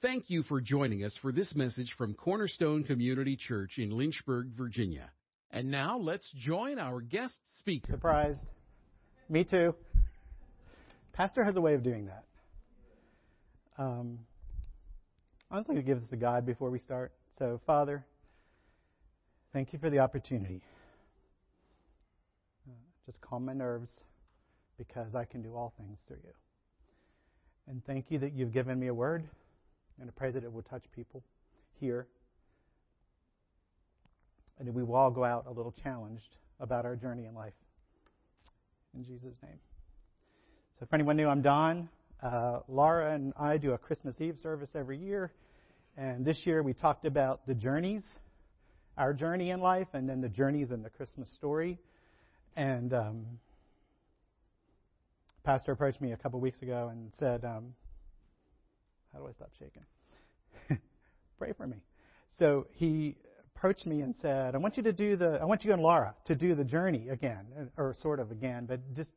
Thank you for joining us for this message from Cornerstone Community Church in Lynchburg, Virginia. And now let's join our guest speaker. Surprised. Me too. Pastor has a way of doing that. Um, I was going to give this to God before we start. So, Father, thank you for the opportunity. Uh, just calm my nerves because I can do all things through you. And thank you that you've given me a word, and I pray that it will touch people here. And that we will all go out a little challenged about our journey in life. In Jesus' name. So, for anyone new, I'm Don. Uh, Laura and I do a Christmas Eve service every year. And this year we talked about the journeys, our journey in life, and then the journeys in the Christmas story. And um, pastor approached me a couple weeks ago and said, um, "How do I stop shaking? Pray for me." So he approached me and said, "I want you to do the, I want you and Laura to do the journey again, or sort of again, but just,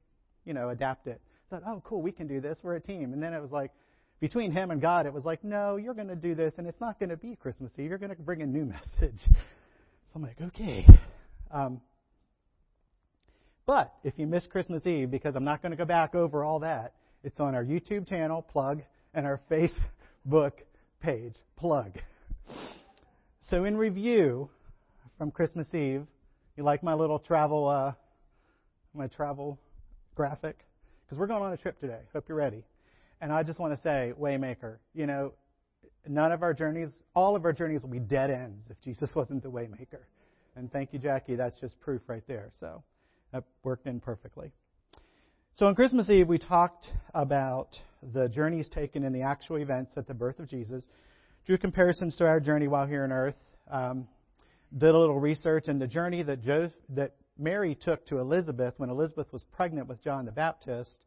you know, adapt it." I thought, "Oh, cool, we can do this. We're a team." And then it was like, between him and God, it was like, "No, you're going to do this, and it's not going to be Christmas Eve. You're going to bring a new message." So I'm like, "Okay." Um, but if you miss Christmas Eve, because I'm not going to go back over all that, it's on our YouTube channel, plug, and our Facebook page, plug. So in review from Christmas Eve, you like my little travel, uh, my travel graphic? Because we're going on a trip today. Hope you're ready. And I just want to say, Waymaker, you know, none of our journeys, all of our journeys will be dead ends if Jesus wasn't the Waymaker. And thank you, Jackie. That's just proof right there. So. That worked in perfectly. So on Christmas Eve, we talked about the journeys taken in the actual events at the birth of Jesus, drew comparisons to our journey while here on earth, um, did a little research, and the journey that, Joseph, that Mary took to Elizabeth when Elizabeth was pregnant with John the Baptist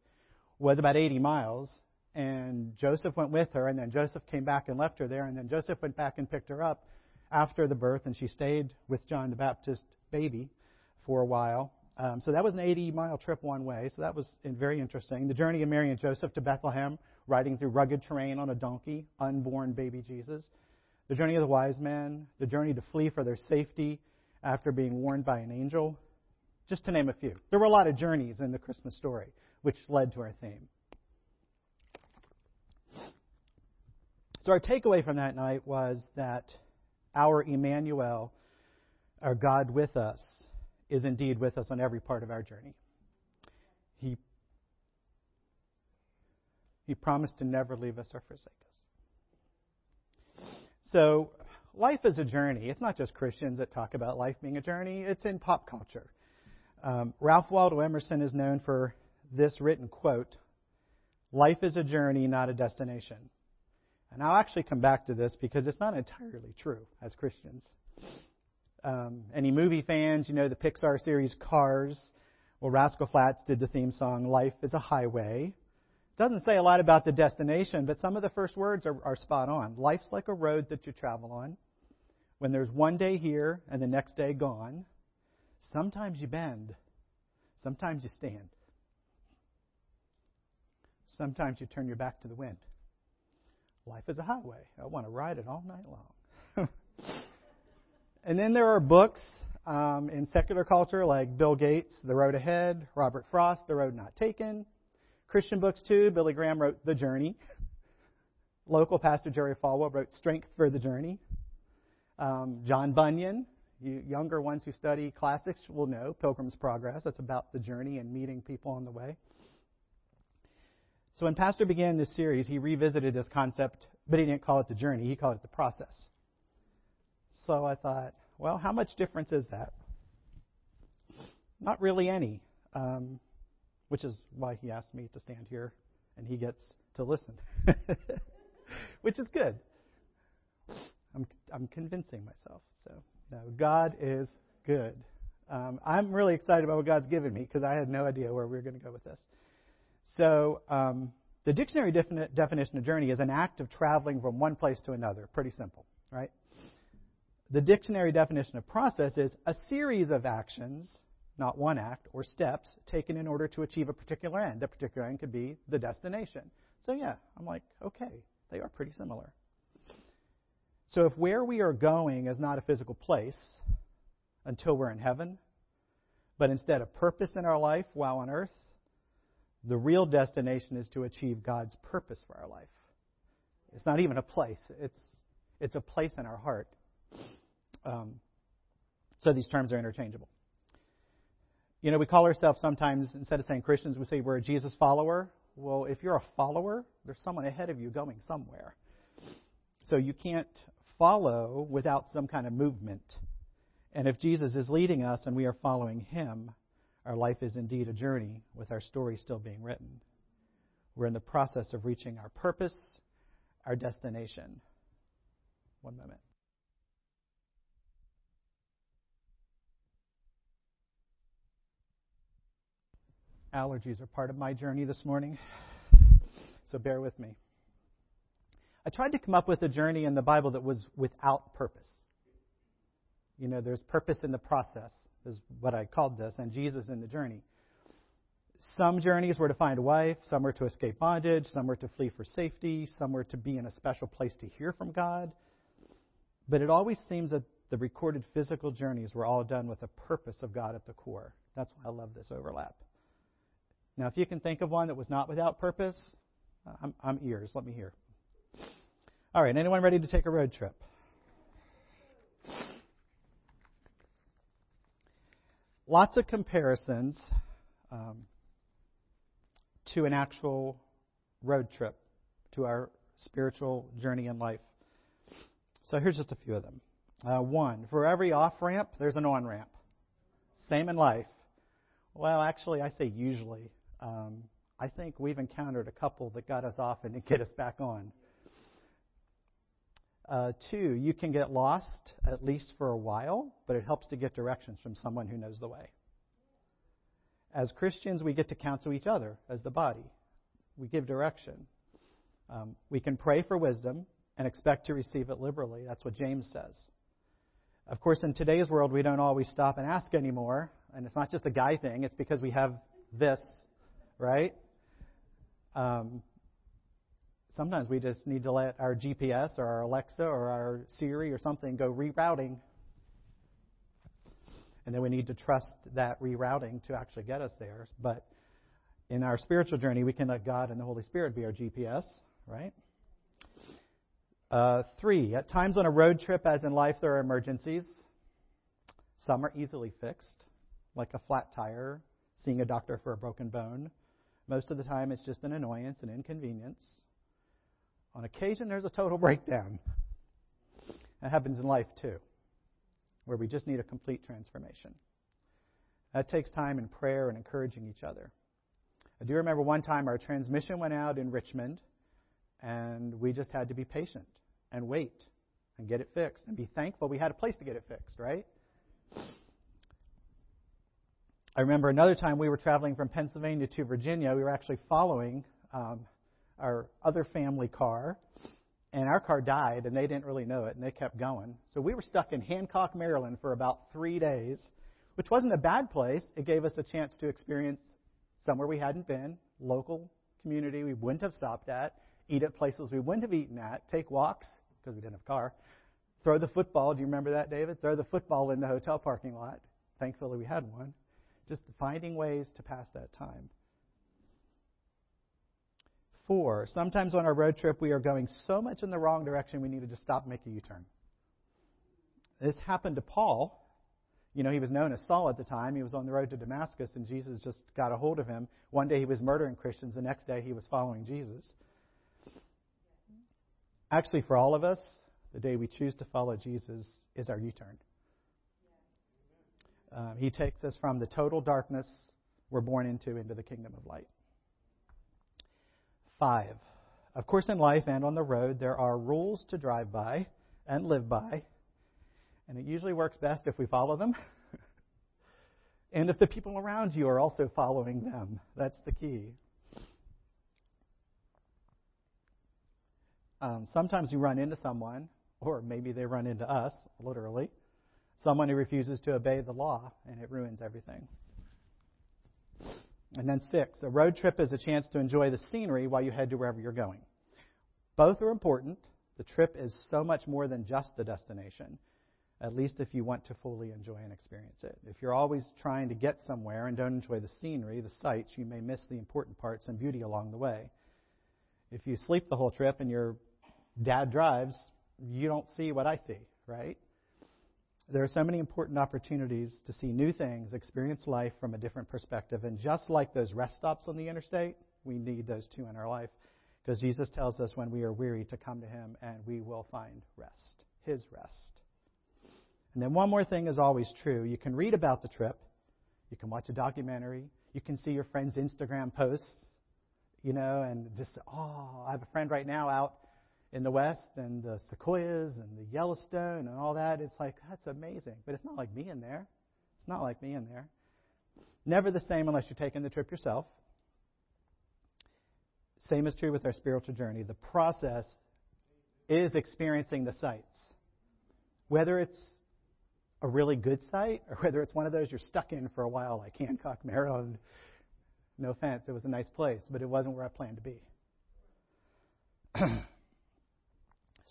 was about 80 miles. And Joseph went with her, and then Joseph came back and left her there, and then Joseph went back and picked her up after the birth, and she stayed with John the Baptist baby for a while. Um, so that was an 80 mile trip one way. So that was very interesting. The journey of Mary and Joseph to Bethlehem, riding through rugged terrain on a donkey, unborn baby Jesus. The journey of the wise men, the journey to flee for their safety after being warned by an angel, just to name a few. There were a lot of journeys in the Christmas story, which led to our theme. So our takeaway from that night was that our Emmanuel, our God with us, is indeed with us on every part of our journey. He, he promised to never leave us or forsake us. So, life is a journey. It's not just Christians that talk about life being a journey, it's in pop culture. Um, Ralph Waldo Emerson is known for this written quote Life is a journey, not a destination. And I'll actually come back to this because it's not entirely true as Christians. Um, any movie fans, you know the Pixar series Cars. Well, Rascal Flatts did the theme song "Life is a Highway." Doesn't say a lot about the destination, but some of the first words are, are spot on. Life's like a road that you travel on. When there's one day here and the next day gone, sometimes you bend, sometimes you stand, sometimes you turn your back to the wind. Life is a highway. I want to ride it all night long. And then there are books um, in secular culture like Bill Gates, The Road Ahead, Robert Frost, The Road Not Taken. Christian books too. Billy Graham wrote The Journey. Local pastor Jerry Falwell wrote Strength for the Journey. Um, John Bunyan, you younger ones who study classics will know Pilgrim's Progress. That's about the journey and meeting people on the way. So when Pastor began this series, he revisited this concept, but he didn't call it the journey. He called it the process. So I thought, well, how much difference is that? Not really any, um, which is why he asked me to stand here and he gets to listen, which is good. I'm, I'm convincing myself. So, no, God is good. Um, I'm really excited about what God's given me because I had no idea where we were going to go with this. So, um, the dictionary defini- definition of journey is an act of traveling from one place to another. Pretty simple, right? The dictionary definition of process is a series of actions, not one act, or steps taken in order to achieve a particular end. The particular end could be the destination. So, yeah, I'm like, okay, they are pretty similar. So if where we are going is not a physical place until we're in heaven, but instead a purpose in our life while on earth, the real destination is to achieve God's purpose for our life. It's not even a place, it's, it's a place in our heart. Um, so these terms are interchangeable. You know, we call ourselves sometimes, instead of saying Christians, we say we're a Jesus follower. Well, if you're a follower, there's someone ahead of you going somewhere. So you can't follow without some kind of movement. And if Jesus is leading us and we are following him, our life is indeed a journey with our story still being written. We're in the process of reaching our purpose, our destination. One moment. Allergies are part of my journey this morning, so bear with me. I tried to come up with a journey in the Bible that was without purpose. You know, there's purpose in the process, is what I called this, and Jesus in the journey. Some journeys were to find a wife, some were to escape bondage, some were to flee for safety, some were to be in a special place to hear from God. But it always seems that the recorded physical journeys were all done with a purpose of God at the core. That's why I love this overlap. Now, if you can think of one that was not without purpose, I'm, I'm ears. Let me hear. All right, anyone ready to take a road trip? Lots of comparisons um, to an actual road trip, to our spiritual journey in life. So here's just a few of them. Uh, one, for every off ramp, there's an on ramp. Same in life. Well, actually, I say usually. Um, I think we've encountered a couple that got us off and get us back on. Uh, two, you can get lost at least for a while, but it helps to get directions from someone who knows the way. As Christians, we get to counsel each other as the body. We give direction. Um, we can pray for wisdom and expect to receive it liberally. That's what James says. Of course, in today's world, we don't always stop and ask anymore. And it's not just a guy thing, it's because we have this, right? Um, sometimes we just need to let our GPS or our Alexa or our Siri or something go rerouting. And then we need to trust that rerouting to actually get us there. But in our spiritual journey, we can let God and the Holy Spirit be our GPS, right? Uh, three, at times on a road trip, as in life, there are emergencies. Some are easily fixed, like a flat tire, seeing a doctor for a broken bone. Most of the time, it's just an annoyance, an inconvenience. On occasion, there's a total breakdown. That happens in life too, where we just need a complete transformation. That takes time and prayer and encouraging each other. I do remember one time our transmission went out in Richmond, and we just had to be patient and wait and get it fixed and be thankful we had a place to get it fixed, right? I remember another time we were traveling from Pennsylvania to Virginia. We were actually following um, our other family car, and our car died, and they didn't really know it, and they kept going. So we were stuck in Hancock, Maryland for about three days, which wasn't a bad place. It gave us a chance to experience somewhere we hadn't been, local community we wouldn't have stopped at, eat at places we wouldn't have eaten at, take walks because we didn't have a car, throw the football. Do you remember that, David? Throw the football in the hotel parking lot. Thankfully, we had one. Just finding ways to pass that time. Four, sometimes on our road trip, we are going so much in the wrong direction we need to stop make a U turn. This happened to Paul. You know, he was known as Saul at the time. He was on the road to Damascus, and Jesus just got a hold of him. One day he was murdering Christians, the next day he was following Jesus. Actually, for all of us, the day we choose to follow Jesus is our U turn. Um, he takes us from the total darkness we're born into into the kingdom of light. Five. Of course, in life and on the road, there are rules to drive by and live by, and it usually works best if we follow them. and if the people around you are also following them, that's the key. Um, sometimes you run into someone, or maybe they run into us, literally, someone who refuses to obey the law, and it ruins everything. And then six, a road trip is a chance to enjoy the scenery while you head to wherever you're going. Both are important, The trip is so much more than just the destination, at least if you want to fully enjoy and experience it. If you're always trying to get somewhere and don't enjoy the scenery, the sights, you may miss the important parts and beauty along the way. If you sleep the whole trip and your dad drives, you don't see what I see, right? There are so many important opportunities to see new things, experience life from a different perspective. And just like those rest stops on the interstate, we need those too in our life. Because Jesus tells us when we are weary to come to Him and we will find rest, His rest. And then one more thing is always true. You can read about the trip, you can watch a documentary, you can see your friends' Instagram posts, you know, and just, oh, I have a friend right now out in the West and the sequoias and the Yellowstone and all that. It's like, that's amazing. But it's not like being there. It's not like being there. Never the same unless you're taking the trip yourself. Same is true with our spiritual journey. The process is experiencing the sights. Whether it's a really good sight or whether it's one of those you're stuck in for a while, like Hancock, Maryland. No offense, it was a nice place, but it wasn't where I planned to be.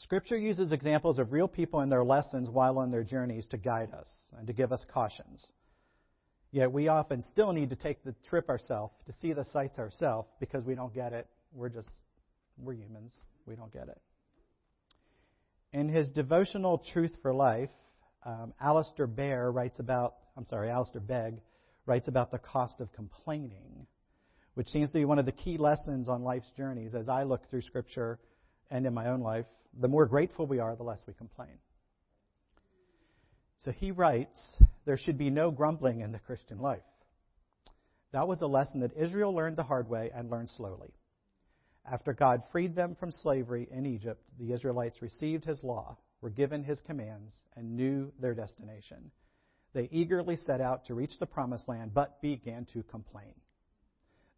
Scripture uses examples of real people and their lessons while on their journeys to guide us and to give us cautions. Yet we often still need to take the trip ourselves to see the sights ourselves because we don't get it we're just, we're humans. We don't get it. In his devotional Truth for Life, um, Alistair Bear writes about, I'm sorry, Alistair Begg writes about the cost of complaining, which seems to be one of the key lessons on life's journeys as I look through Scripture and in my own life. The more grateful we are, the less we complain. So he writes, there should be no grumbling in the Christian life. That was a lesson that Israel learned the hard way and learned slowly. After God freed them from slavery in Egypt, the Israelites received his law, were given his commands, and knew their destination. They eagerly set out to reach the promised land, but began to complain.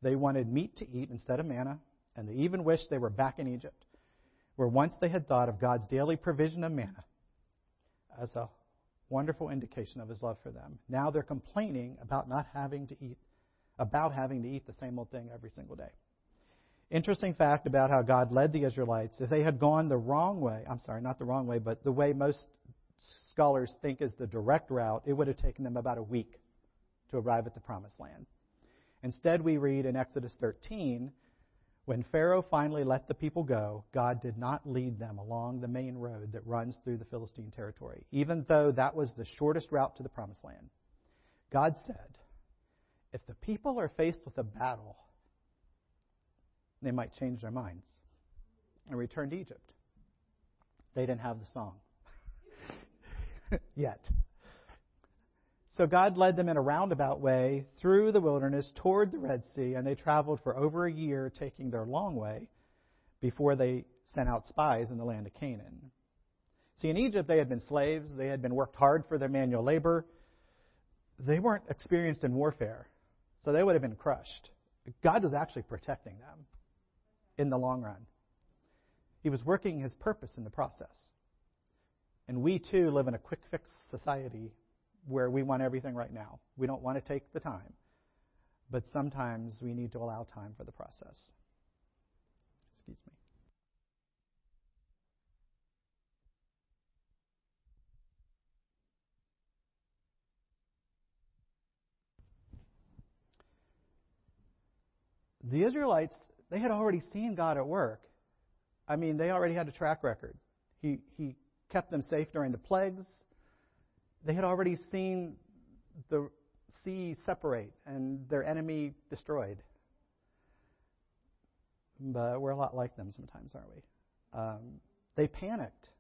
They wanted meat to eat instead of manna, and they even wished they were back in Egypt, where once they had thought of God's daily provision of manna as a wonderful indication of his love for them. Now they're complaining about not having to eat, about having to eat the same old thing every single day. Interesting fact about how God led the Israelites. If they had gone the wrong way, I'm sorry, not the wrong way, but the way most scholars think is the direct route, it would have taken them about a week to arrive at the promised land. Instead, we read in Exodus 13, when Pharaoh finally let the people go, God did not lead them along the main road that runs through the Philistine territory, even though that was the shortest route to the promised land. God said, If the people are faced with a battle, they might change their minds and return to Egypt. They didn't have the song yet. So God led them in a roundabout way through the wilderness toward the Red Sea, and they traveled for over a year, taking their long way before they sent out spies in the land of Canaan. See, in Egypt, they had been slaves. They had been worked hard for their manual labor. They weren't experienced in warfare, so they would have been crushed. God was actually protecting them in the long run. He was working his purpose in the process. And we too live in a quick fix society where we want everything right now. We don't want to take the time. But sometimes we need to allow time for the process. Excuse me. The Israelites they had already seen God at work. I mean, they already had a track record. He, he kept them safe during the plagues. They had already seen the sea separate and their enemy destroyed. But we're a lot like them sometimes, aren't we? Um, they panicked.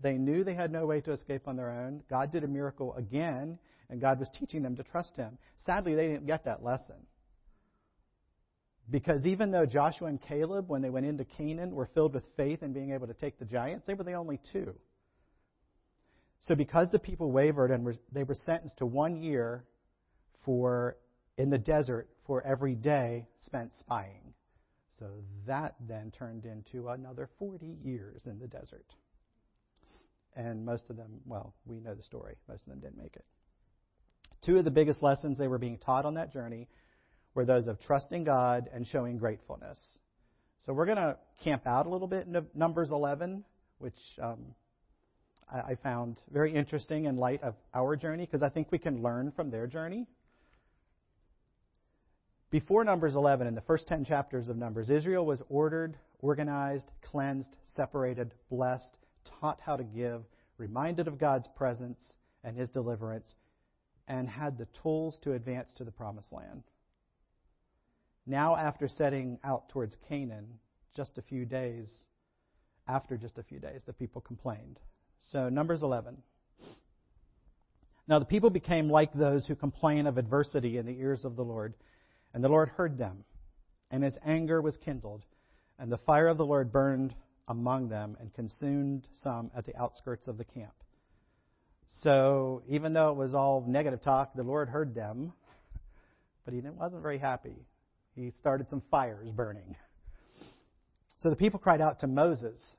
They knew they had no way to escape on their own. God did a miracle again, and God was teaching them to trust Him. Sadly, they didn't get that lesson. Because even though Joshua and Caleb, when they went into Canaan, were filled with faith in being able to take the giants, they were the only two. So because the people wavered and were, they were sentenced to one year for in the desert for every day spent spying. So that then turned into another 40 years in the desert. And most of them, well, we know the story. Most of them didn't make it. Two of the biggest lessons they were being taught on that journey were those of trusting God and showing gratefulness. So we're going to camp out a little bit in Numbers 11 which um, I found very interesting in light of our journey because I think we can learn from their journey. Before Numbers 11, in the first 10 chapters of Numbers, Israel was ordered, organized, cleansed, separated, blessed, taught how to give, reminded of God's presence and his deliverance, and had the tools to advance to the promised land. Now, after setting out towards Canaan, just a few days, after just a few days, the people complained. So, Numbers 11. Now the people became like those who complain of adversity in the ears of the Lord. And the Lord heard them, and his anger was kindled, and the fire of the Lord burned among them and consumed some at the outskirts of the camp. So even though it was all negative talk, the Lord heard them, but he wasn't very happy. He started some fires burning. So the people cried out to Moses,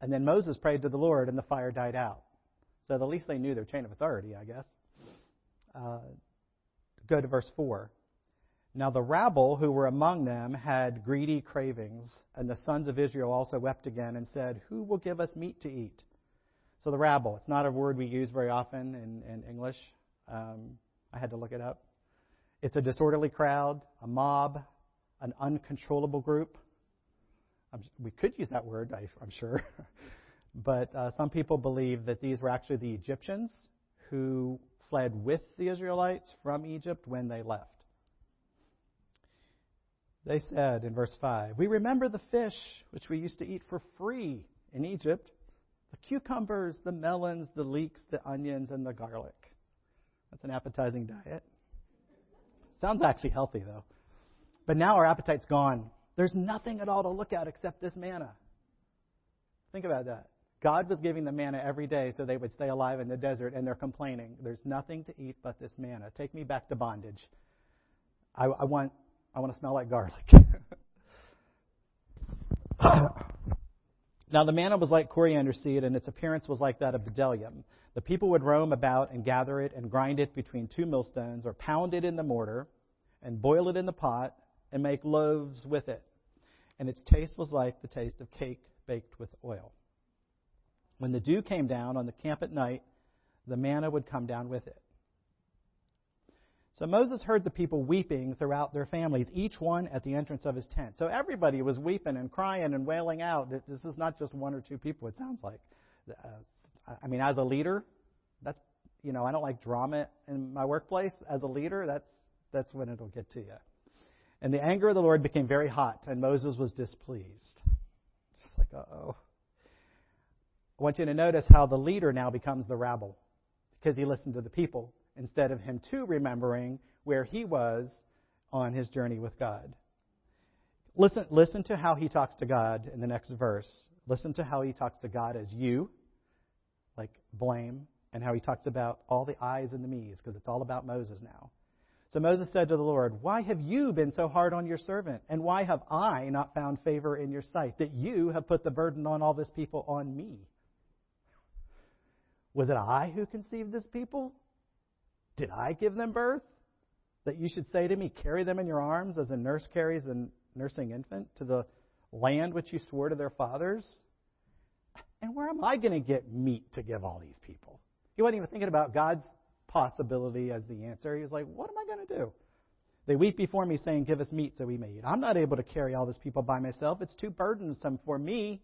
and then Moses prayed to the Lord, and the fire died out. So at least they knew their chain of authority, I guess. Uh, go to verse 4. Now the rabble who were among them had greedy cravings, and the sons of Israel also wept again and said, Who will give us meat to eat? So the rabble, it's not a word we use very often in, in English. Um, I had to look it up. It's a disorderly crowd, a mob, an uncontrollable group. I'm, we could use that word, I, am sure. but uh, some people believe that these were actually the Egyptians who fled with the Israelites from Egypt when they left. They said in verse 5, We remember the fish which we used to eat for free in Egypt the cucumbers, the melons, the leeks, the onions, and the garlic. That's an appetizing diet. Sounds actually healthy, though. But now our appetite's gone. There's nothing at all to look at except this manna. Think about that. God was giving them manna every day so they would stay alive in the desert, and they're complaining. There's nothing to eat but this manna. Take me back to bondage. I, I want I want to smell like garlic. now, the manna was like coriander seed, and its appearance was like that of bdellium. The people would roam about and gather it and grind it between two millstones, or pound it in the mortar and boil it in the pot and make loaves with it. And its taste was like the taste of cake baked with oil. When the dew came down on the camp at night, the manna would come down with it. So Moses heard the people weeping throughout their families, each one at the entrance of his tent. So everybody was weeping and crying and wailing out. This is not just one or two people, it sounds like. Uh, I mean, as a leader, that's, you know, I don't like drama in my workplace. As a leader, that's, that's when it'll get to you. And the anger of the Lord became very hot, and Moses was displeased. Just like, uh oh. I want you to notice how the leader now becomes the rabble because he listened to the people instead of him too remembering where he was on his journey with God. Listen, listen to how he talks to God in the next verse. Listen to how he talks to God as you, like blame, and how he talks about all the I's and the me's, because it's all about Moses now. So Moses said to the Lord, Why have you been so hard on your servant? And why have I not found favor in your sight, that you have put the burden on all this people on me? Was it I who conceived this people? Did I give them birth? That you should say to me, Carry them in your arms as a nurse carries a nursing infant to the land which you swore to their fathers? And where am I going to get meat to give all these people? He wasn't even thinking about God's possibility as the answer. He was like, What am I going to do? They weep before me, saying, Give us meat so we may eat. I'm not able to carry all these people by myself. It's too burdensome for me.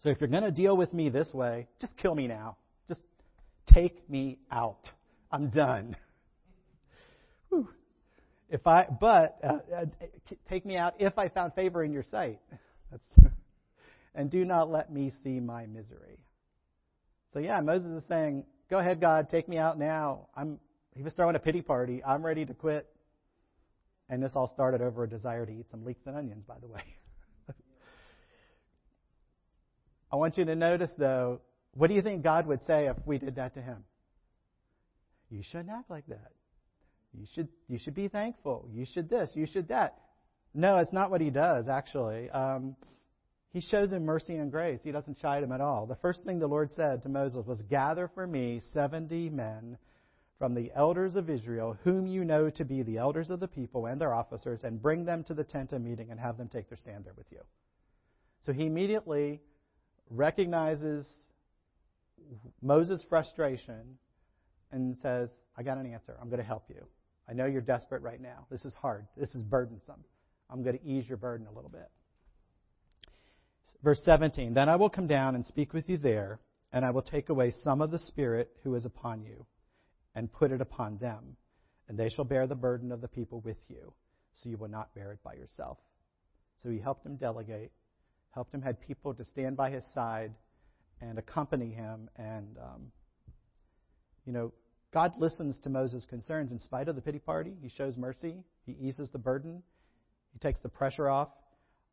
So if you're going to deal with me this way, just kill me now. Just take me out. I'm done. Whew. If I, but uh, uh, take me out if I found favor in your sight. That's, and do not let me see my misery. So yeah, Moses is saying, "Go ahead, God, take me out now." I'm. He was throwing a pity party. I'm ready to quit. And this all started over a desire to eat some leeks and onions, by the way. I want you to notice, though, what do you think God would say if we did that to him? You shouldn't act like that. You should, you should be thankful. You should this. You should that. No, it's not what he does, actually. Um, he shows him mercy and grace. He doesn't chide him at all. The first thing the Lord said to Moses was, Gather for me 70 men from the elders of Israel, whom you know to be the elders of the people and their officers, and bring them to the tent of meeting and have them take their stand there with you. So he immediately recognizes Moses' frustration and says, I got an answer. I'm going to help you. I know you're desperate right now. This is hard. This is burdensome. I'm going to ease your burden a little bit. Verse 17 Then I will come down and speak with you there, and I will take away some of the Spirit who is upon you, and put it upon them, and they shall bear the burden of the people with you, so you will not bear it by yourself. So he helped him delegate, helped him had people to stand by his side and accompany him. And, um, you know, God listens to Moses' concerns in spite of the pity party. He shows mercy, he eases the burden, he takes the pressure off.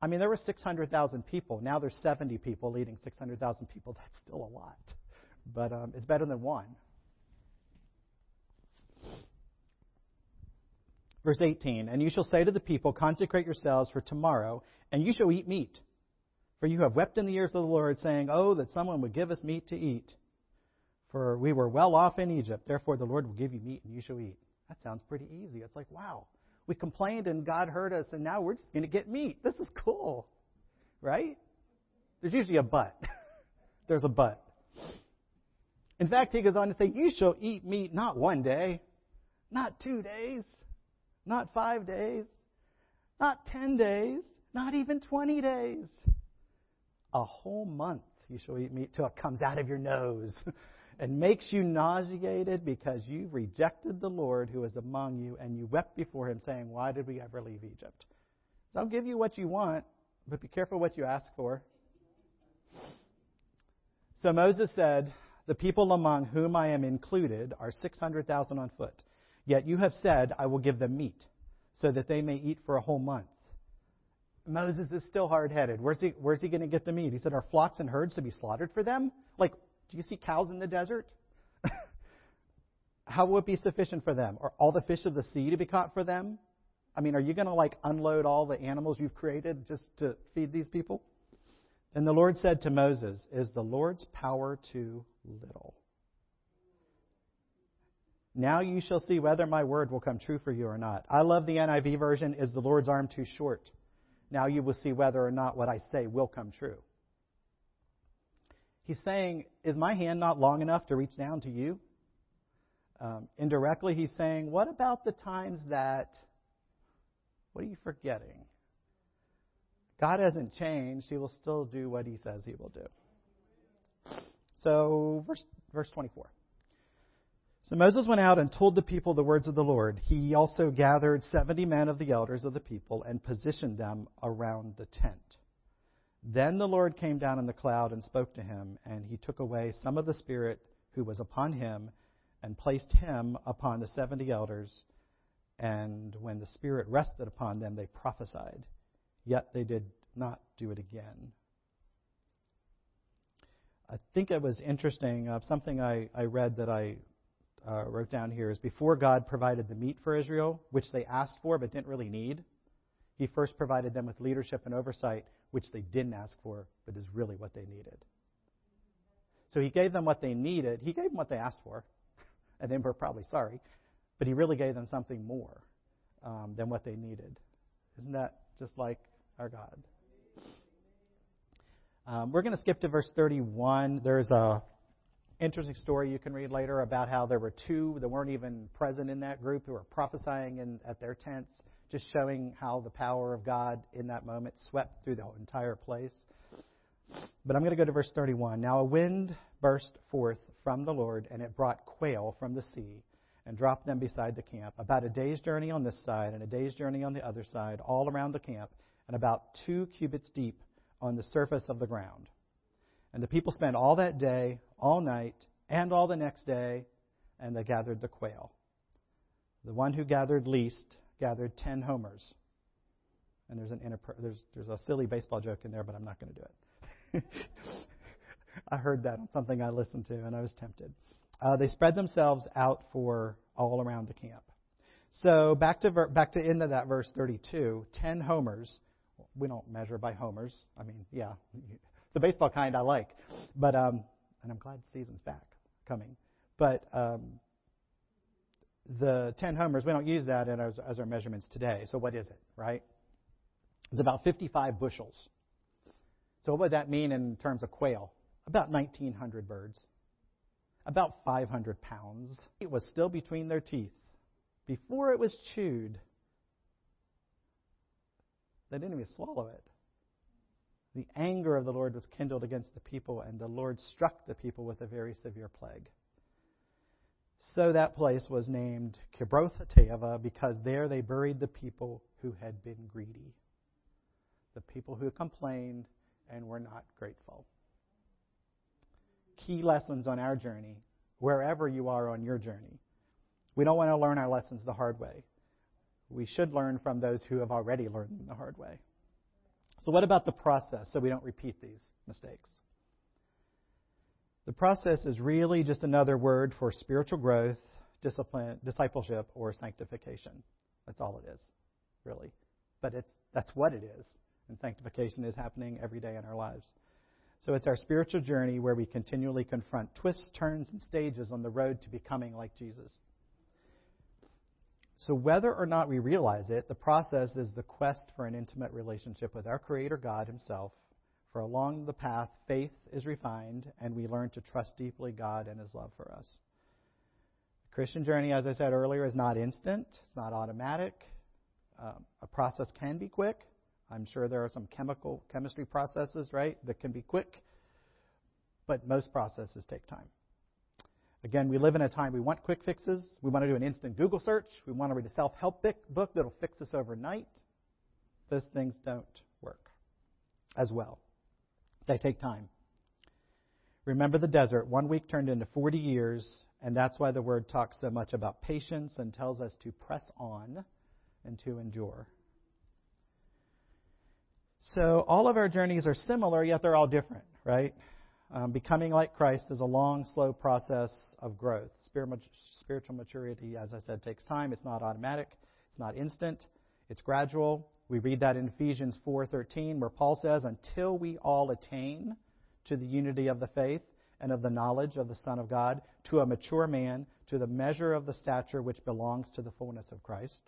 I mean, there were 600,000 people. Now there's 70 people leading 600,000 people. That's still a lot. But um, it's better than one. Verse 18 And you shall say to the people, Consecrate yourselves for tomorrow, and you shall eat meat. For you have wept in the ears of the Lord, saying, Oh, that someone would give us meat to eat. For we were well off in Egypt. Therefore, the Lord will give you meat, and you shall eat. That sounds pretty easy. It's like, wow, we complained, and God heard us, and now we're just going to get meat. This is cool. Right? There's usually a but. There's a but. In fact, he goes on to say, You shall eat meat not one day, not two days, not five days, not ten days, not even 20 days. A whole month you shall eat meat till it comes out of your nose and makes you nauseated because you rejected the Lord who is among you and you wept before him, saying, Why did we ever leave Egypt? So I'll give you what you want, but be careful what you ask for. So Moses said, The people among whom I am included are 600,000 on foot. Yet you have said, I will give them meat, so that they may eat for a whole month. Moses is still hard headed. Where's he, where's he going to get the meat? He said, Are flocks and herds to be slaughtered for them? Like, do you see cows in the desert? How will it be sufficient for them? Are all the fish of the sea to be caught for them? I mean, are you going to like unload all the animals you've created just to feed these people? And the Lord said to Moses, Is the Lord's power too little? Now you shall see whether my word will come true for you or not. I love the NIV version. Is the Lord's arm too short? Now you will see whether or not what I say will come true. He's saying, Is my hand not long enough to reach down to you? Um, indirectly, he's saying, What about the times that, what are you forgetting? God hasn't changed. He will still do what he says he will do. So, verse, verse 24. So Moses went out and told the people the words of the Lord. He also gathered 70 men of the elders of the people and positioned them around the tent. Then the Lord came down in the cloud and spoke to him, and he took away some of the Spirit who was upon him and placed him upon the 70 elders. And when the Spirit rested upon them, they prophesied. Yet they did not do it again. I think it was interesting, uh, something I, I read that I uh, wrote down here is before God provided the meat for Israel, which they asked for but didn't really need, He first provided them with leadership and oversight, which they didn't ask for but is really what they needed. So He gave them what they needed. He gave them what they asked for, and they were probably sorry, but He really gave them something more um, than what they needed. Isn't that just like our God? Um, we're going to skip to verse 31. There's a interesting story you can read later about how there were two that weren't even present in that group who were prophesying in, at their tents, just showing how the power of God in that moment swept through the entire place. But I'm going to go to verse 31. Now a wind burst forth from the Lord, and it brought quail from the sea and dropped them beside the camp, about a day's journey on this side and a day's journey on the other side, all around the camp, and about two cubits deep on the surface of the ground. And the people spent all that day, all night, and all the next day, and they gathered the quail. The one who gathered least gathered ten homers. And there's an interper- there's there's a silly baseball joke in there, but I'm not going to do it. I heard that on something I listened to, and I was tempted. Uh, they spread themselves out for all around the camp. So back to ver- back to end of that verse 32, ten homers. We don't measure by homers. I mean, yeah, the baseball kind I like, but um, and I'm glad season's back coming. But um, the 10 homers, we don't use that as, as our measurements today. So what is it, right? It's about 55 bushels. So, what would that mean in terms of quail? About 1,900 birds, about 500 pounds. It was still between their teeth. Before it was chewed, they didn't even swallow it. The anger of the Lord was kindled against the people, and the Lord struck the people with a very severe plague. So that place was named Kibroth Hattaavah because there they buried the people who had been greedy, the people who complained and were not grateful. Key lessons on our journey, wherever you are on your journey. We don't want to learn our lessons the hard way. We should learn from those who have already learned them the hard way. So, what about the process so we don't repeat these mistakes? The process is really just another word for spiritual growth, discipline, discipleship, or sanctification. That's all it is, really. But it's, that's what it is. And sanctification is happening every day in our lives. So it's our spiritual journey where we continually confront twists, turns, and stages on the road to becoming like Jesus. So, whether or not we realize it, the process is the quest for an intimate relationship with our Creator God Himself for along the path, faith is refined, and we learn to trust deeply God and His love for us. The Christian journey, as I said earlier, is not instant, it's not automatic. Um, a process can be quick. I'm sure there are some chemical chemistry processes, right, that can be quick, but most processes take time. Again, we live in a time we want quick fixes. We want to do an instant Google search. We want to read a self help book that'll fix us overnight. Those things don't work as well. They take time. Remember the desert. One week turned into 40 years, and that's why the word talks so much about patience and tells us to press on and to endure. So, all of our journeys are similar, yet they're all different, right? Um, becoming like Christ is a long, slow process of growth. Spiritual maturity, as I said, takes time. It's not automatic. It's not instant. It's gradual. We read that in Ephesians 4:13 where Paul says until we all attain to the unity of the faith and of the knowledge of the Son of God to a mature man to the measure of the stature which belongs to the fullness of Christ.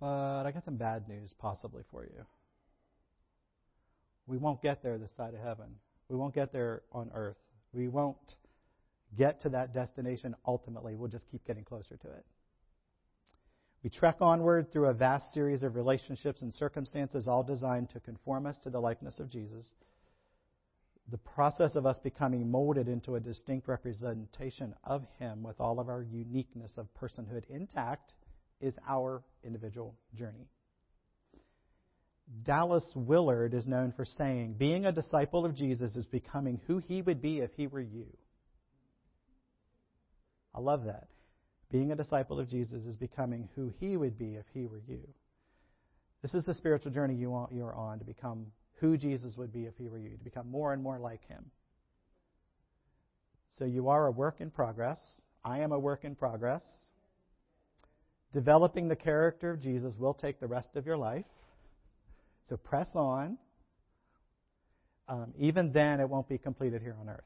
But I got some bad news possibly for you. We won't get there this side of heaven. We won't get there on earth. We won't get to that destination ultimately. We'll just keep getting closer to it. We trek onward through a vast series of relationships and circumstances, all designed to conform us to the likeness of Jesus. The process of us becoming molded into a distinct representation of Him with all of our uniqueness of personhood intact is our individual journey. Dallas Willard is known for saying, Being a disciple of Jesus is becoming who He would be if He were you. I love that. Being a disciple of Jesus is becoming who he would be if he were you. This is the spiritual journey you want, you're on to become who Jesus would be if he were you, to become more and more like him. So you are a work in progress. I am a work in progress. Developing the character of Jesus will take the rest of your life. So press on. Um, even then, it won't be completed here on earth.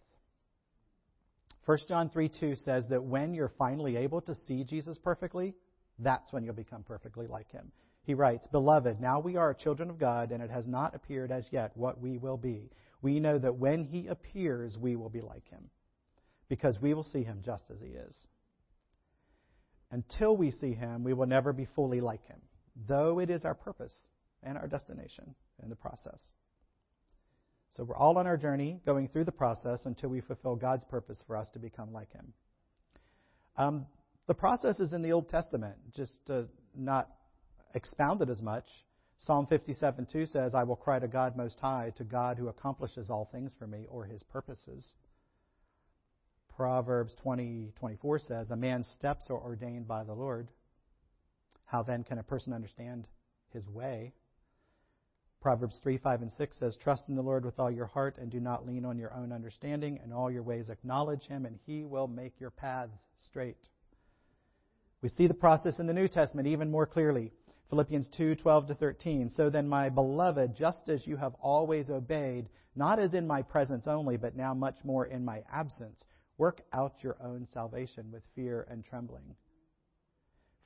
1 John 3 2 says that when you're finally able to see Jesus perfectly, that's when you'll become perfectly like him. He writes, Beloved, now we are children of God, and it has not appeared as yet what we will be. We know that when he appears, we will be like him, because we will see him just as he is. Until we see him, we will never be fully like him, though it is our purpose and our destination in the process. So we're all on our journey, going through the process until we fulfill God's purpose for us to become like Him. Um, the process is in the Old Testament, just uh, not expounded as much. Psalm 57:2 says, "I will cry to God Most High, to God who accomplishes all things for me, or His purposes." Proverbs 20:24 says, "A man's steps are ordained by the Lord. How then can a person understand his way?" Proverbs 3, 5, and 6 says, Trust in the Lord with all your heart and do not lean on your own understanding. In all your ways acknowledge him, and he will make your paths straight. We see the process in the New Testament even more clearly. Philippians 2, 12 to 13. So then, my beloved, just as you have always obeyed, not as in my presence only, but now much more in my absence, work out your own salvation with fear and trembling.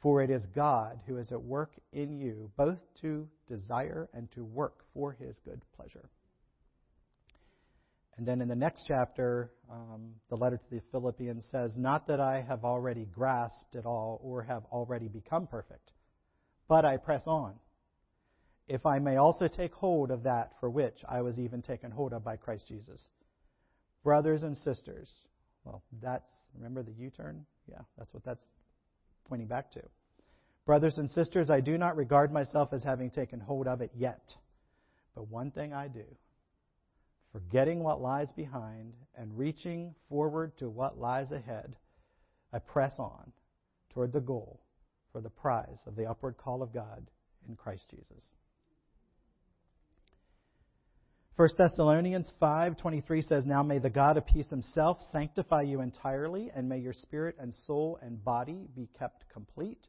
For it is God who is at work in you, both to desire and to work for his good pleasure. And then in the next chapter, um, the letter to the Philippians says, Not that I have already grasped it all or have already become perfect, but I press on, if I may also take hold of that for which I was even taken hold of by Christ Jesus. Brothers and sisters, well, that's, remember the U turn? Yeah, that's what that's pointing back to. Brothers and sisters, I do not regard myself as having taken hold of it yet. But one thing I do, forgetting what lies behind and reaching forward to what lies ahead, I press on toward the goal for the prize of the upward call of God in Christ Jesus. 1 Thessalonians 5:23 says, "Now may the God of peace himself sanctify you entirely, and may your spirit and soul and body be kept complete,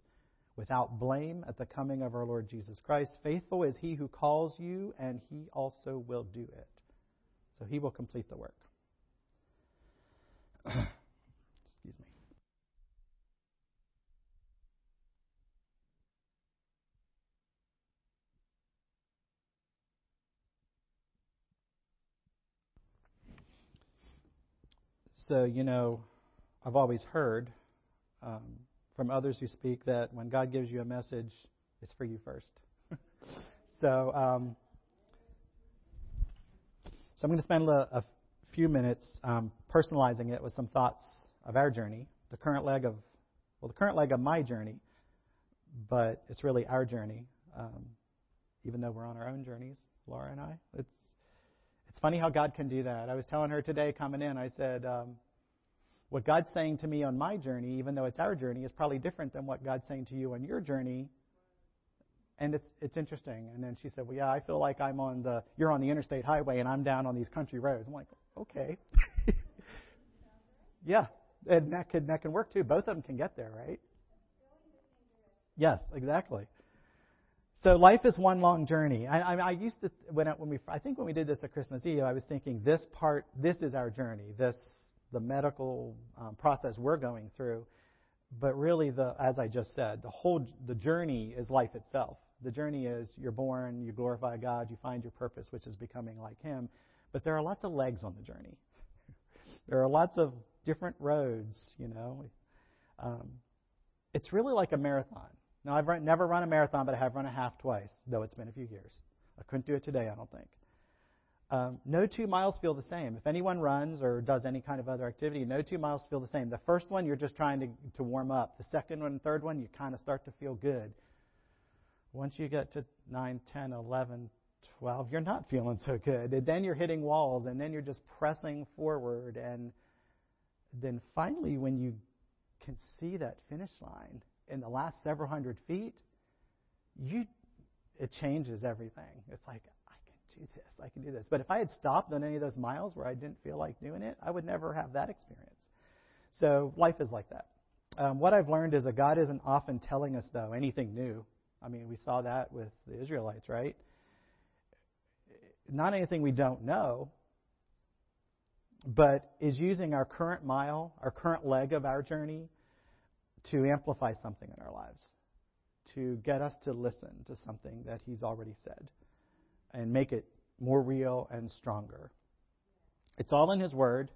without blame at the coming of our Lord Jesus Christ. Faithful is he who calls you, and he also will do it." So he will complete the work. Excuse me. So, you know, I've always heard um, from others who speak that when God gives you a message, it's for you first. so, um, so I'm going to spend a, a few minutes um, personalizing it with some thoughts of our journey, the current leg of, well, the current leg of my journey, but it's really our journey, um, even though we're on our own journeys, Laura and I. It's funny how God can do that. I was telling her today coming in, I said, um, what God's saying to me on my journey, even though it's our journey, is probably different than what God's saying to you on your journey. And it's it's interesting. And then she said, "Well, yeah, I feel like I'm on the you're on the interstate highway and I'm down on these country roads." I'm like, "Okay." yeah, and that can that can work too. Both of them can get there, right? Yes, exactly. So life is one long journey. I, I, I used to when I, when we I think when we did this at Christmas Eve, I was thinking this part this is our journey. This the medical um, process we're going through, but really the as I just said, the whole the journey is life itself. The journey is you're born, you glorify God, you find your purpose, which is becoming like Him. But there are lots of legs on the journey. there are lots of different roads. You know, um, it's really like a marathon. Now, I've run, never run a marathon, but I have run a half twice, though it's been a few years. I couldn't do it today, I don't think. Um, no two miles feel the same. If anyone runs or does any kind of other activity, no two miles feel the same. The first one, you're just trying to, to warm up. The second one and third one, you kind of start to feel good. Once you get to 9, 10, 11, 12, you're not feeling so good. And then you're hitting walls, and then you're just pressing forward. And then finally, when you can see that finish line, in the last several hundred feet, you it changes everything. It's like I can do this, I can do this. But if I had stopped on any of those miles where I didn't feel like doing it, I would never have that experience. So life is like that. Um, what I've learned is that God isn't often telling us though anything new. I mean, we saw that with the Israelites, right? Not anything we don't know, but is using our current mile, our current leg of our journey, to amplify something in our lives, to get us to listen to something that He's already said and make it more real and stronger. It's all in His Word,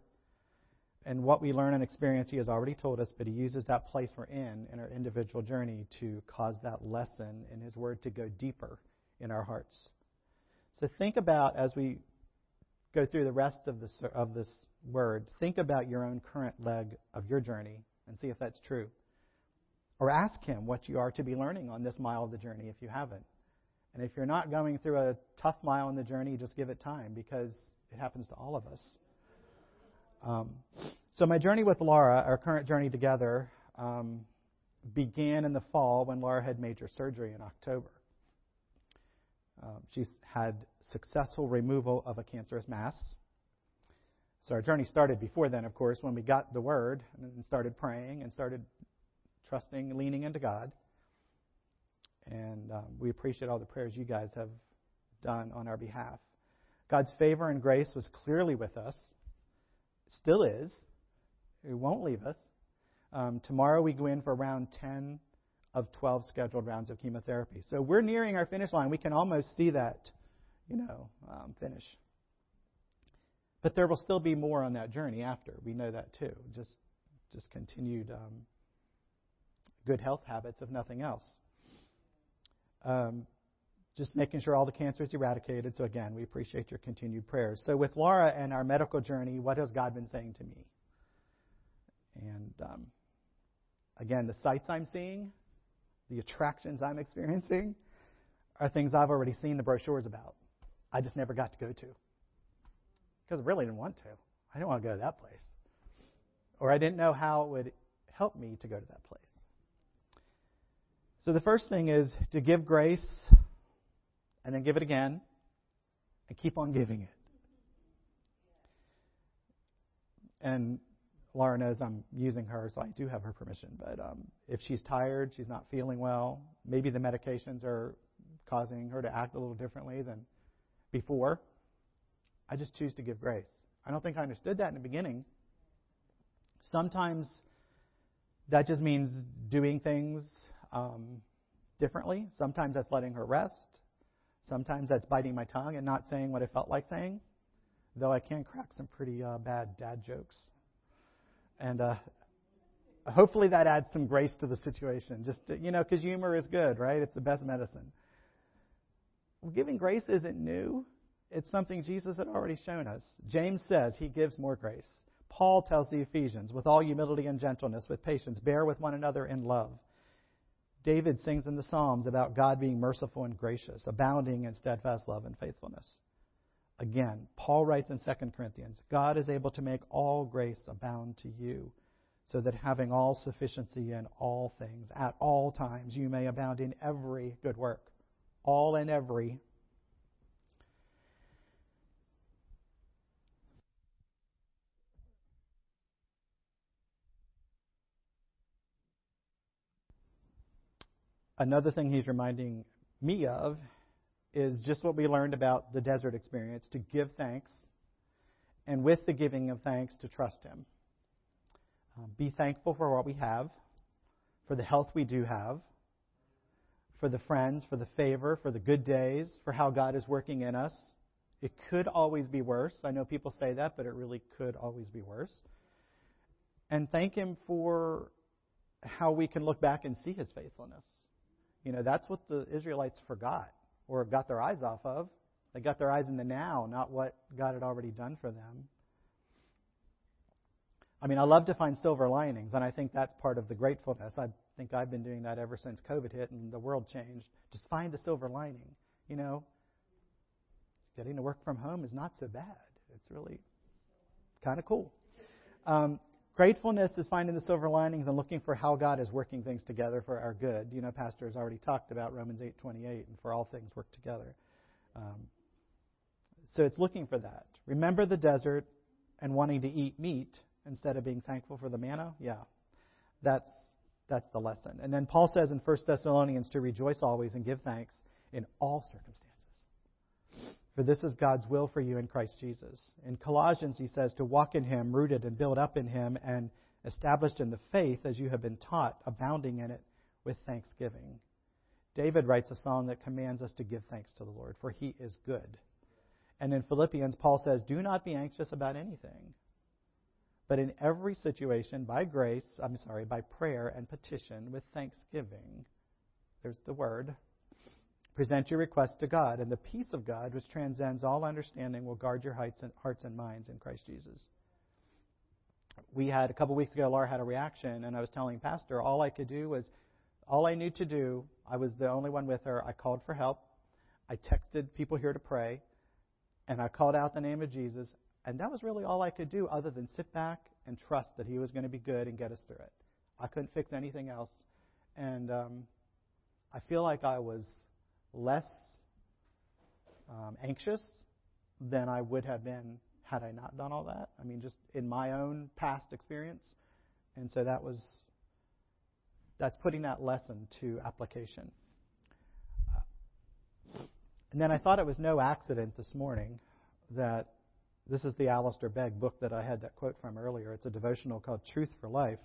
and what we learn and experience He has already told us, but He uses that place we're in in our individual journey to cause that lesson in His Word to go deeper in our hearts. So think about as we go through the rest of this, of this word, think about your own current leg of your journey and see if that's true. Or ask Him what you are to be learning on this mile of the journey if you haven't. And if you're not going through a tough mile in the journey, just give it time because it happens to all of us. Um, so, my journey with Laura, our current journey together, um, began in the fall when Laura had major surgery in October. Um, she's had successful removal of a cancerous mass. So our journey started before then, of course, when we got the word and started praying and started trusting, leaning into God. And um, we appreciate all the prayers you guys have done on our behalf. God's favor and grace was clearly with us, still is. It won't leave us. Um, tomorrow we go in for round 10 of 12 scheduled rounds of chemotherapy. So we're nearing our finish line. We can almost see that, you know, um, finish. But there will still be more on that journey after. We know that too. Just, just continued um, good health habits, if nothing else. Um, just making sure all the cancer is eradicated. So again, we appreciate your continued prayers. So with Laura and our medical journey, what has God been saying to me? And um, again, the sights I'm seeing, the attractions I'm experiencing, are things I've already seen the brochures about. I just never got to go to because I really didn't want to. I didn't want to go to that place, or I didn't know how it would help me to go to that place. So the first thing is to give grace and then give it again and keep on giving it. And Laura knows I'm using her, so I do have her permission. But um, if she's tired, she's not feeling well, maybe the medications are causing her to act a little differently than before, I just choose to give grace. I don't think I understood that in the beginning. Sometimes that just means doing things um, differently. Sometimes that's letting her rest. Sometimes that's biting my tongue and not saying what I felt like saying, though I can crack some pretty uh, bad dad jokes. And uh, hopefully that adds some grace to the situation. Just, to, you know, because humor is good, right? It's the best medicine. Well, giving grace isn't new. It's something Jesus had already shown us. James says he gives more grace. Paul tells the Ephesians, with all humility and gentleness, with patience, bear with one another in love. David sings in the Psalms about God being merciful and gracious, abounding in steadfast love and faithfulness. Again, Paul writes in 2 Corinthians God is able to make all grace abound to you, so that having all sufficiency in all things, at all times, you may abound in every good work. All and every. Another thing he's reminding me of is just what we learned about the desert experience to give thanks, and with the giving of thanks, to trust Him. Um, be thankful for what we have, for the health we do have, for the friends, for the favor, for the good days, for how God is working in us. It could always be worse. I know people say that, but it really could always be worse. And thank Him for how we can look back and see His faithfulness. You know, that's what the Israelites forgot or got their eyes off of. They got their eyes in the now, not what God had already done for them. I mean, I love to find silver linings, and I think that's part of the gratefulness. I think I've been doing that ever since COVID hit and the world changed. Just find the silver lining. You know, getting to work from home is not so bad. It's really kind of cool. Um, Gratefulness is finding the silver linings and looking for how God is working things together for our good. You know, Pastor has already talked about Romans 8:28 and for all things work together. Um, so it's looking for that. Remember the desert and wanting to eat meat instead of being thankful for the manna. Yeah, that's that's the lesson. And then Paul says in 1 Thessalonians to rejoice always and give thanks in all circumstances. For this is God's will for you in Christ Jesus. In Colossians, he says, to walk in him, rooted and built up in him, and established in the faith as you have been taught, abounding in it with thanksgiving. David writes a psalm that commands us to give thanks to the Lord, for he is good. And in Philippians, Paul says, Do not be anxious about anything, but in every situation, by grace, I'm sorry, by prayer and petition with thanksgiving. There's the word Present your request to God, and the peace of God, which transcends all understanding, will guard your hearts and minds in Christ Jesus. We had a couple weeks ago, Laura had a reaction, and I was telling Pastor all I could do was, all I knew to do, I was the only one with her. I called for help. I texted people here to pray, and I called out the name of Jesus, and that was really all I could do other than sit back and trust that He was going to be good and get us through it. I couldn't fix anything else. And um, I feel like I was less um, anxious than I would have been had I not done all that. I mean, just in my own past experience. And so that was, that's putting that lesson to application. Uh, and then I thought it was no accident this morning that this is the Alistair Begg book that I had that quote from earlier. It's a devotional called Truth for Life.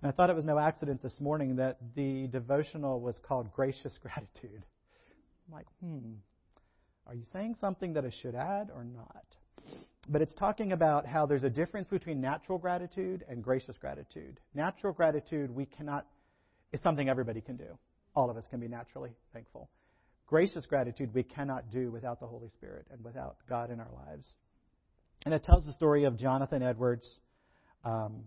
And I thought it was no accident this morning that the devotional was called Gracious Gratitude. I'm like, hmm, are you saying something that I should add or not? But it's talking about how there's a difference between natural gratitude and gracious gratitude. Natural gratitude, we cannot, is something everybody can do. All of us can be naturally thankful. Gracious gratitude we cannot do without the Holy Spirit and without God in our lives. And it tells the story of Jonathan Edwards, um,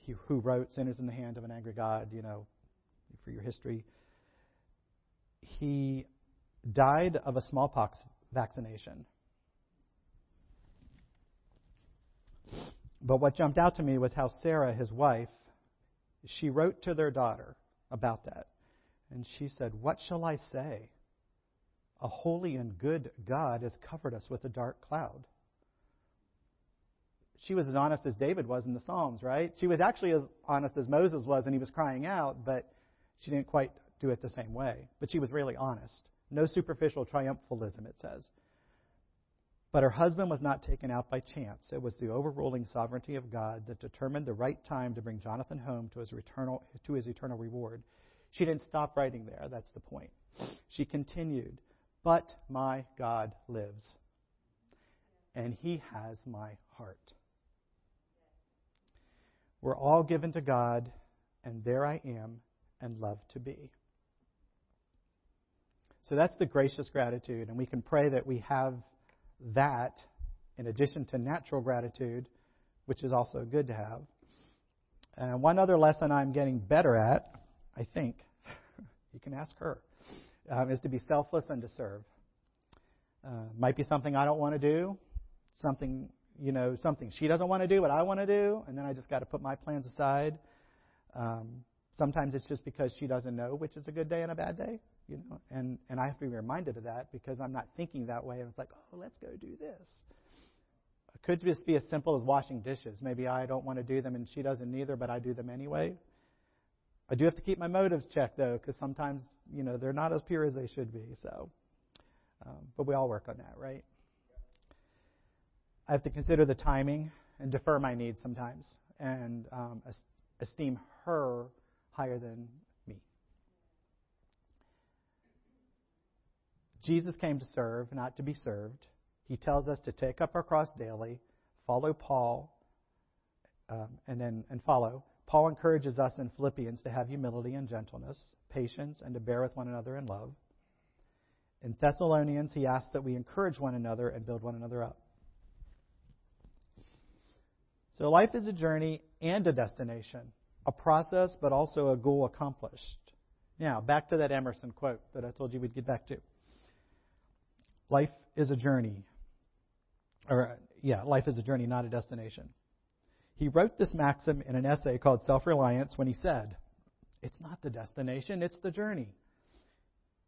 he, who wrote Sinners in the Hand of an Angry God, you know, for your history. He died of a smallpox vaccination. But what jumped out to me was how Sarah, his wife, she wrote to their daughter about that. And she said, What shall I say? A holy and good God has covered us with a dark cloud. She was as honest as David was in the Psalms, right? She was actually as honest as Moses was, and he was crying out, but she didn't quite do it the same way. But she was really honest. No superficial triumphalism, it says. But her husband was not taken out by chance. It was the overruling sovereignty of God that determined the right time to bring Jonathan home to his eternal, to his eternal reward. She didn't stop writing there. That's the point. She continued, But my God lives, and he has my heart. We're all given to God, and there I am, and love to be. So that's the gracious gratitude, and we can pray that we have that in addition to natural gratitude, which is also good to have. And one other lesson I'm getting better at, I think, you can ask her, um, is to be selfless and to serve. Uh, might be something I don't want to do, something you know something she doesn't want to do, but I want to do, and then I just got to put my plans aside. Um, sometimes it's just because she doesn't know which is a good day and a bad day. You know, and, and I have to be reminded of that because I'm not thinking that way. And it's like, oh, let's go do this. It could just be as simple as washing dishes. Maybe I don't want to do them and she doesn't either, but I do them anyway. I do have to keep my motives checked though, because sometimes you know they're not as pure as they should be. So, um, but we all work on that, right? I have to consider the timing and defer my needs sometimes, and um, esteem her higher than Jesus came to serve, not to be served. He tells us to take up our cross daily, follow Paul, um, and then and follow. Paul encourages us in Philippians to have humility and gentleness, patience, and to bear with one another in love. In Thessalonians, he asks that we encourage one another and build one another up. So life is a journey and a destination, a process, but also a goal accomplished. Now, back to that Emerson quote that I told you we'd get back to. Life is a journey. Or, yeah, life is a journey, not a destination. He wrote this maxim in an essay called Self Reliance when he said, It's not the destination, it's the journey.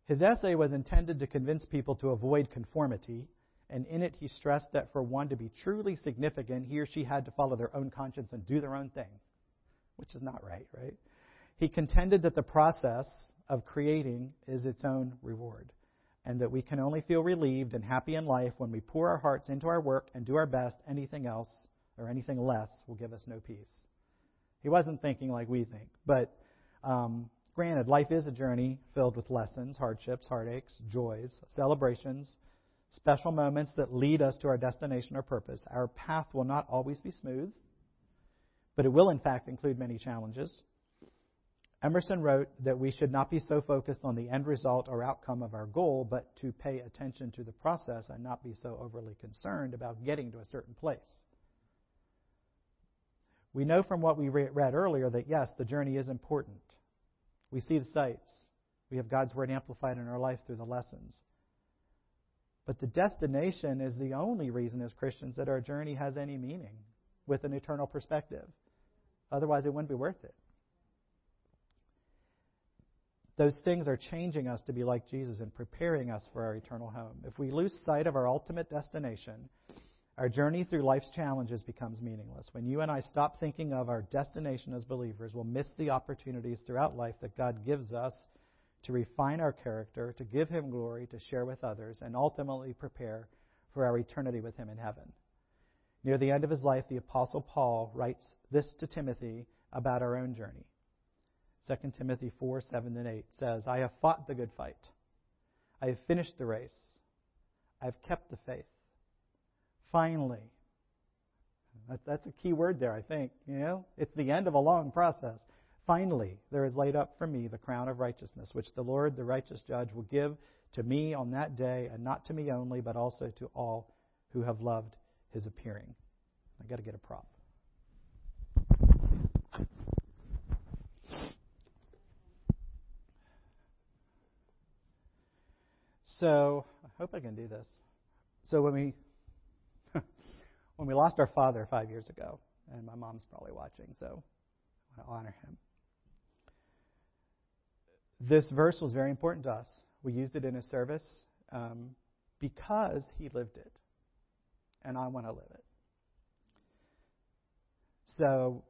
His essay was intended to convince people to avoid conformity, and in it he stressed that for one to be truly significant, he or she had to follow their own conscience and do their own thing, which is not right, right? He contended that the process of creating is its own reward and that we can only feel relieved and happy in life when we pour our hearts into our work and do our best. Anything else or anything less will give us no peace. He wasn't thinking like we think, but um, granted, life is a journey filled with lessons, hardships, heartaches, joys, celebrations, special moments that lead us to our destination or purpose. Our path will not always be smooth, but it will, in fact, include many challenges. Emerson wrote that we should not be so focused on the end result or outcome of our goal, but to pay attention to the process and not be so overly concerned about getting to a certain place. We know from what we read earlier that yes, the journey is important. We see the sights. We have God's Word amplified in our life through the lessons. But the destination is the only reason as Christians that our journey has any meaning with an eternal perspective. Otherwise, it wouldn't be worth it. Those things are changing us to be like Jesus and preparing us for our eternal home. If we lose sight of our ultimate destination, our journey through life's challenges becomes meaningless. When you and I stop thinking of our destination as believers, we'll miss the opportunities throughout life that God gives us to refine our character, to give Him glory, to share with others, and ultimately prepare for our eternity with Him in heaven. Near the end of his life, the Apostle Paul writes this to Timothy about our own journey. 2 Timothy 4 7 and 8 says, I have fought the good fight. I have finished the race. I have kept the faith. Finally, that's a key word there, I think. You know, it's the end of a long process. Finally, there is laid up for me the crown of righteousness, which the Lord, the righteous judge, will give to me on that day, and not to me only, but also to all who have loved his appearing. I've got to get a prop. So, I hope I can do this. So when we when we lost our father 5 years ago, and my mom's probably watching, so I want to honor him. This verse was very important to us. We used it in a service um, because he lived it, and I want to live it. So,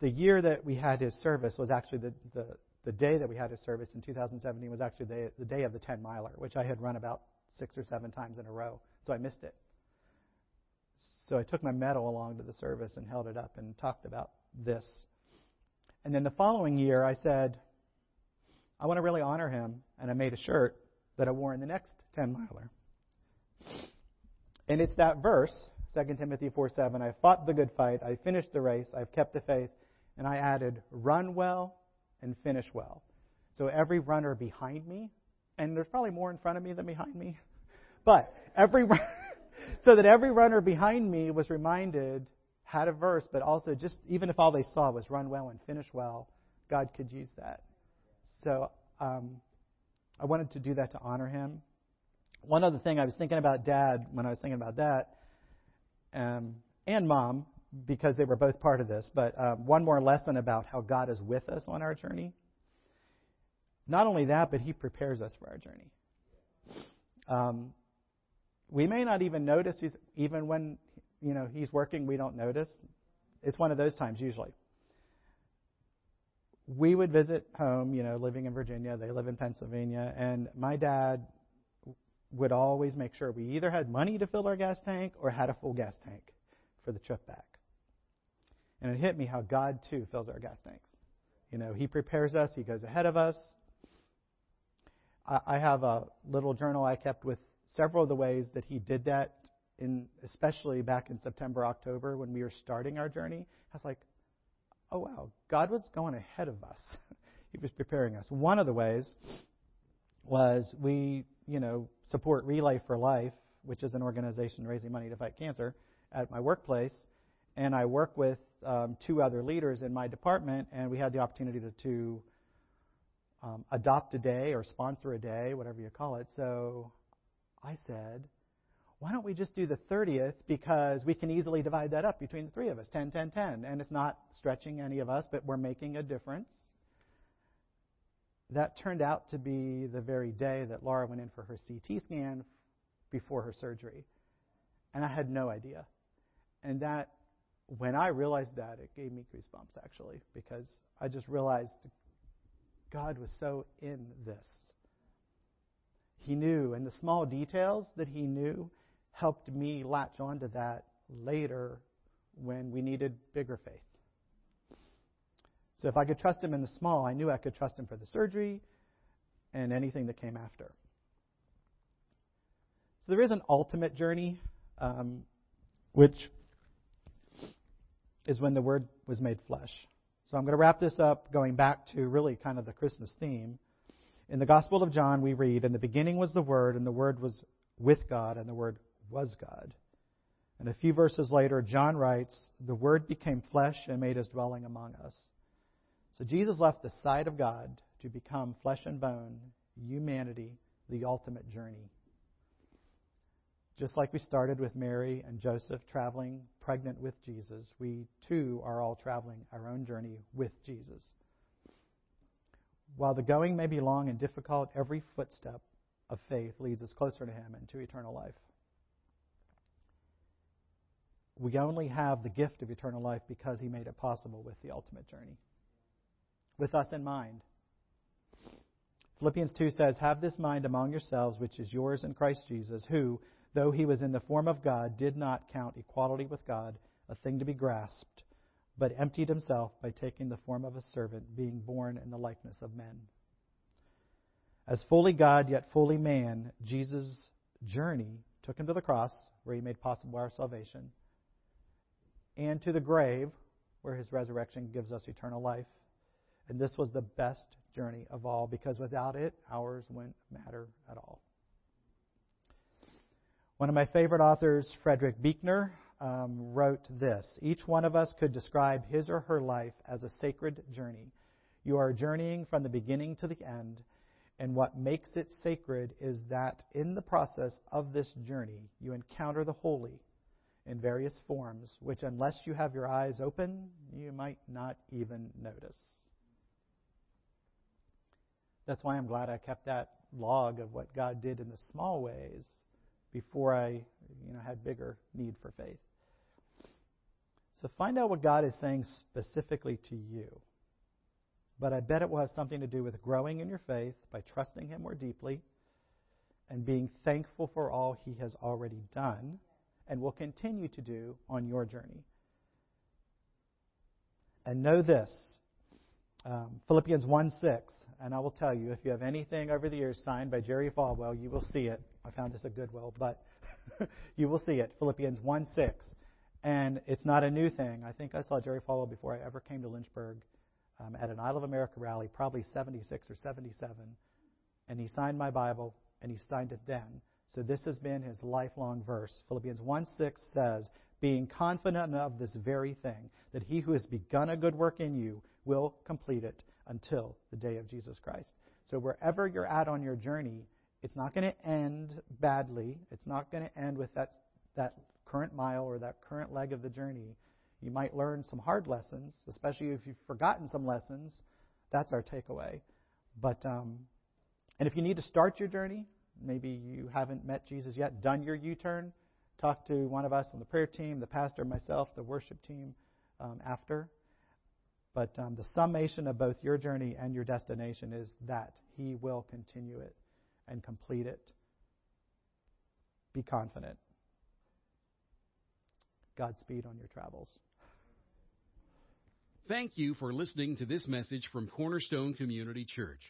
the year that we had his service was actually the, the, the day that we had his service in 2017 was actually the, the day of the 10 miler, which I had run about six or seven times in a row, so I missed it. So I took my medal along to the service and held it up and talked about this. And then the following year, I said, I want to really honor him, and I made a shirt that I wore in the next 10 miler. And it's that verse, 2 Timothy 4 7. I fought the good fight, I finished the race, I've kept the faith, and I added, run well and finish well. So every runner behind me, and there's probably more in front of me than behind me, but every so that every runner behind me was reminded had a verse, but also just even if all they saw was run well and finish well, God could use that. So um, I wanted to do that to honor him. One other thing I was thinking about dad when I was thinking about that, um, and mom, because they were both part of this, but um, one more lesson about how God is with us on our journey. Not only that, but he prepares us for our journey. Um, we may not even notice he's even when you know he's working we don't notice it's one of those times usually we would visit home, you know, living in Virginia. They live in Pennsylvania. And my dad would always make sure we either had money to fill our gas tank or had a full gas tank for the trip back. And it hit me how God, too, fills our gas tanks. You know, He prepares us, He goes ahead of us. I, I have a little journal I kept with several of the ways that He did that, in, especially back in September, October, when we were starting our journey. I was like, oh, wow, God was going ahead of us. he was preparing us. One of the ways was we, you know, support Relay for Life, which is an organization raising money to fight cancer, at my workplace. And I work with um, two other leaders in my department, and we had the opportunity to, to um, adopt a day or sponsor a day, whatever you call it. So I said, why don't we just do the 30th because we can easily divide that up between the three of us 10, 10, 10. And it's not stretching any of us, but we're making a difference. That turned out to be the very day that Laura went in for her CT scan before her surgery. And I had no idea. And that, when I realized that, it gave me goosebumps actually, because I just realized God was so in this. He knew, and the small details that he knew helped me latch onto that later when we needed bigger faith. So if I could trust him in the small, I knew I could trust him for the surgery and anything that came after. So there is an ultimate journey, um, which is when the Word was made flesh. So I'm going to wrap this up going back to really kind of the Christmas theme. In the Gospel of John, we read, In the beginning was the Word, and the Word was with God, and the Word was God. And a few verses later, John writes, The Word became flesh and made his dwelling among us. So Jesus left the side of God to become flesh and bone, humanity, the ultimate journey. Just like we started with Mary and Joseph traveling pregnant with Jesus, we too are all traveling our own journey with Jesus. While the going may be long and difficult, every footstep of faith leads us closer to Him and to eternal life we only have the gift of eternal life because he made it possible with the ultimate journey. With us in mind. Philippians 2 says, Have this mind among yourselves, which is yours in Christ Jesus, who, though he was in the form of God, did not count equality with God a thing to be grasped, but emptied himself by taking the form of a servant, being born in the likeness of men. As fully God, yet fully man, Jesus' journey took him to the cross, where he made possible our salvation, and to the grave, where his resurrection gives us eternal life. And this was the best journey of all, because without it, ours wouldn't matter at all. One of my favorite authors, Frederick Buechner, um, wrote this Each one of us could describe his or her life as a sacred journey. You are journeying from the beginning to the end, and what makes it sacred is that in the process of this journey, you encounter the holy in various forms, which, unless you have your eyes open, you might not even notice. That's why I'm glad I kept that log of what God did in the small ways before I you know, had bigger need for faith. So find out what God is saying specifically to you. But I bet it will have something to do with growing in your faith by trusting Him more deeply and being thankful for all He has already done and will continue to do on your journey. And know this um, Philippians 1 6. And I will tell you, if you have anything over the years signed by Jerry Falwell, you will see it. I found this at Goodwill, but you will see it. Philippians 1 6. And it's not a new thing. I think I saw Jerry Falwell before I ever came to Lynchburg um, at an I Love America rally, probably 76 or 77. And he signed my Bible, and he signed it then. So this has been his lifelong verse. Philippians 1 6 says, Being confident of this very thing, that he who has begun a good work in you will complete it until the day of Jesus Christ. So wherever you're at on your journey, it's not going to end badly. It's not going to end with that, that current mile or that current leg of the journey. You might learn some hard lessons, especially if you've forgotten some lessons. That's our takeaway. But um, and if you need to start your journey, maybe you haven't met Jesus yet, done your U-turn, talk to one of us on the prayer team, the pastor, myself, the worship team um, after. But um, the summation of both your journey and your destination is that He will continue it and complete it. Be confident. Godspeed on your travels. Thank you for listening to this message from Cornerstone Community Church.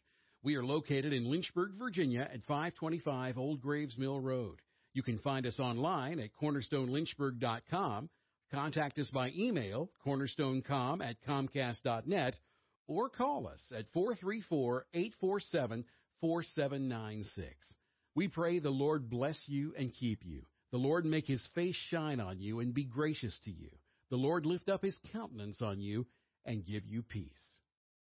We are located in Lynchburg, Virginia at 525 Old Graves Mill Road. You can find us online at cornerstonelynchburg.com, contact us by email, cornerstonecom at comcast.net, or call us at 434 847 4796. We pray the Lord bless you and keep you. The Lord make his face shine on you and be gracious to you. The Lord lift up his countenance on you and give you peace.